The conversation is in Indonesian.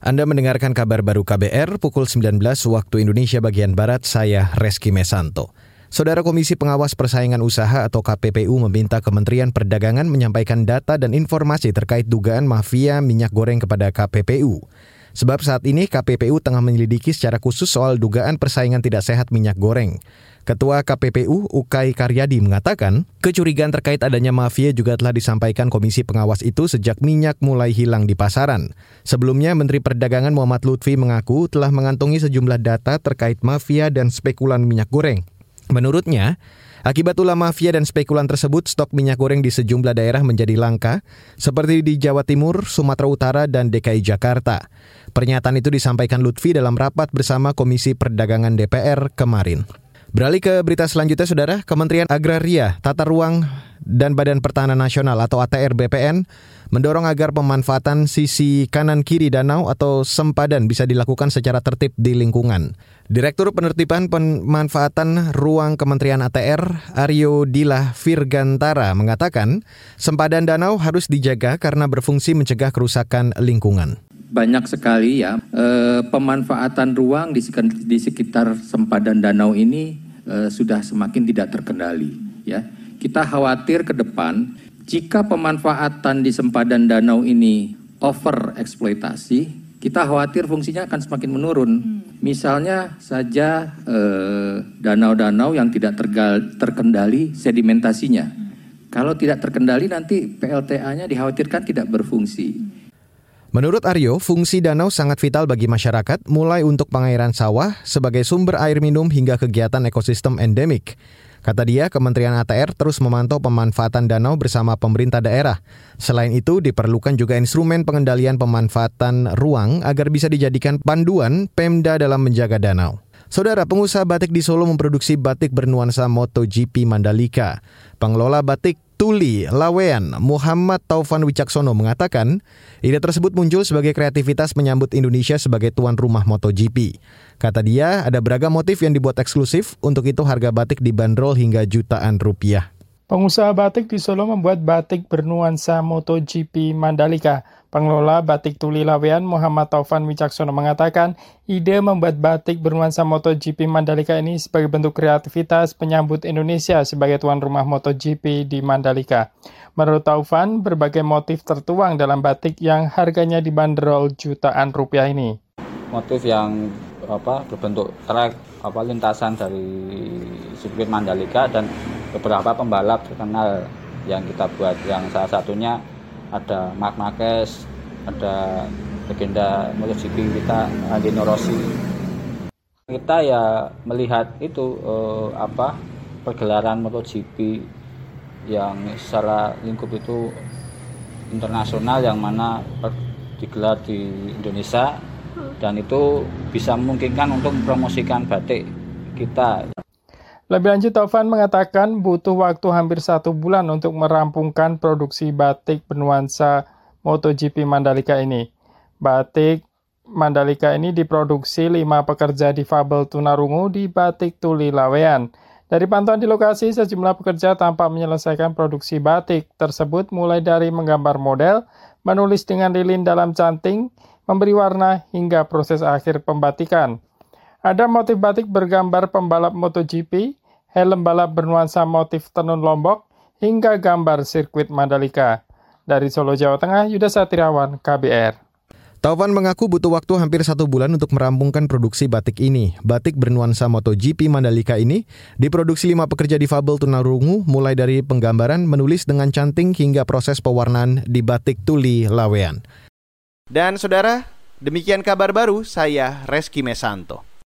Anda mendengarkan kabar baru KBR pukul 19 waktu Indonesia bagian Barat, saya Reski Mesanto. Saudara Komisi Pengawas Persaingan Usaha atau KPPU meminta Kementerian Perdagangan menyampaikan data dan informasi terkait dugaan mafia minyak goreng kepada KPPU. Sebab saat ini KPPU tengah menyelidiki secara khusus soal dugaan persaingan tidak sehat minyak goreng. Ketua KPPU Ukai Karyadi mengatakan, kecurigaan terkait adanya mafia juga telah disampaikan Komisi Pengawas itu sejak minyak mulai hilang di pasaran. Sebelumnya, Menteri Perdagangan Muhammad Lutfi mengaku telah mengantongi sejumlah data terkait mafia dan spekulan minyak goreng. Menurutnya, Akibat ulah mafia dan spekulan tersebut, stok minyak goreng di sejumlah daerah menjadi langka, seperti di Jawa Timur, Sumatera Utara, dan DKI Jakarta. Pernyataan itu disampaikan Lutfi dalam rapat bersama Komisi Perdagangan DPR kemarin. Beralih ke berita selanjutnya, Saudara. Kementerian Agraria, Tata Ruang, dan Badan Pertahanan Nasional atau ATR BPN mendorong agar pemanfaatan sisi kanan kiri danau atau sempadan bisa dilakukan secara tertib di lingkungan. Direktur Penertiban Pemanfaatan Ruang Kementerian ATR, Aryo Dila Virgantara, mengatakan sempadan danau harus dijaga karena berfungsi mencegah kerusakan lingkungan banyak sekali ya eh, pemanfaatan ruang di, di sekitar sempadan danau ini eh, sudah semakin tidak terkendali ya kita khawatir ke depan jika pemanfaatan di sempadan danau ini over eksploitasi kita khawatir fungsinya akan semakin menurun hmm. misalnya saja eh, danau-danau yang tidak tergal, terkendali sedimentasinya hmm. kalau tidak terkendali nanti PLTA-nya dikhawatirkan tidak berfungsi hmm. Menurut Aryo, fungsi danau sangat vital bagi masyarakat, mulai untuk pengairan sawah sebagai sumber air minum hingga kegiatan ekosistem endemik. Kata dia, Kementerian ATR terus memantau pemanfaatan danau bersama pemerintah daerah. Selain itu, diperlukan juga instrumen pengendalian pemanfaatan ruang agar bisa dijadikan panduan Pemda dalam menjaga danau. Saudara pengusaha batik di Solo memproduksi batik bernuansa MotoGP Mandalika. Pengelola batik Tuli Lawean Muhammad Taufan Wicaksono mengatakan, ide tersebut muncul sebagai kreativitas menyambut Indonesia sebagai tuan rumah MotoGP. Kata dia, ada beragam motif yang dibuat eksklusif, untuk itu harga batik dibanderol hingga jutaan rupiah. Pengusaha batik di Solo membuat batik bernuansa MotoGP Mandalika. Pengelola Batik Tuli Lawean Muhammad Taufan Wicaksono mengatakan, ide membuat batik bernuansa MotoGP Mandalika ini sebagai bentuk kreativitas penyambut Indonesia sebagai tuan rumah MotoGP di Mandalika. Menurut Taufan, berbagai motif tertuang dalam batik yang harganya dibanderol jutaan rupiah ini. Motif yang apa berbentuk trek apa lintasan dari sirkuit Mandalika dan beberapa pembalap terkenal yang kita buat yang salah satunya ada Mark Marquez, ada legenda MotoGP kita Andino Rossi. Kita ya melihat itu eh, apa pergelaran MotoGP yang secara lingkup itu internasional yang mana digelar di Indonesia dan itu bisa memungkinkan untuk mempromosikan batik kita. Lebih lanjut, Taufan mengatakan butuh waktu hampir satu bulan untuk merampungkan produksi batik bernuansa MotoGP Mandalika ini. Batik Mandalika ini diproduksi lima pekerja di Fabel Tunarungu di Batik Tuli Lawean. Dari pantauan di lokasi, sejumlah pekerja tampak menyelesaikan produksi batik tersebut mulai dari menggambar model, menulis dengan lilin dalam canting, memberi warna, hingga proses akhir pembatikan. Ada motif batik bergambar pembalap MotoGP, helm balap bernuansa motif tenun Lombok, hingga gambar sirkuit Mandalika. Dari Solo, Jawa Tengah, Yuda Satriawan, KBR. Taufan mengaku butuh waktu hampir satu bulan untuk merampungkan produksi batik ini. Batik bernuansa MotoGP Mandalika ini diproduksi lima pekerja di Fabel Tunarungu mulai dari penggambaran, menulis dengan canting hingga proses pewarnaan di batik tuli lawean. Dan saudara, demikian kabar baru saya Reski Mesanto.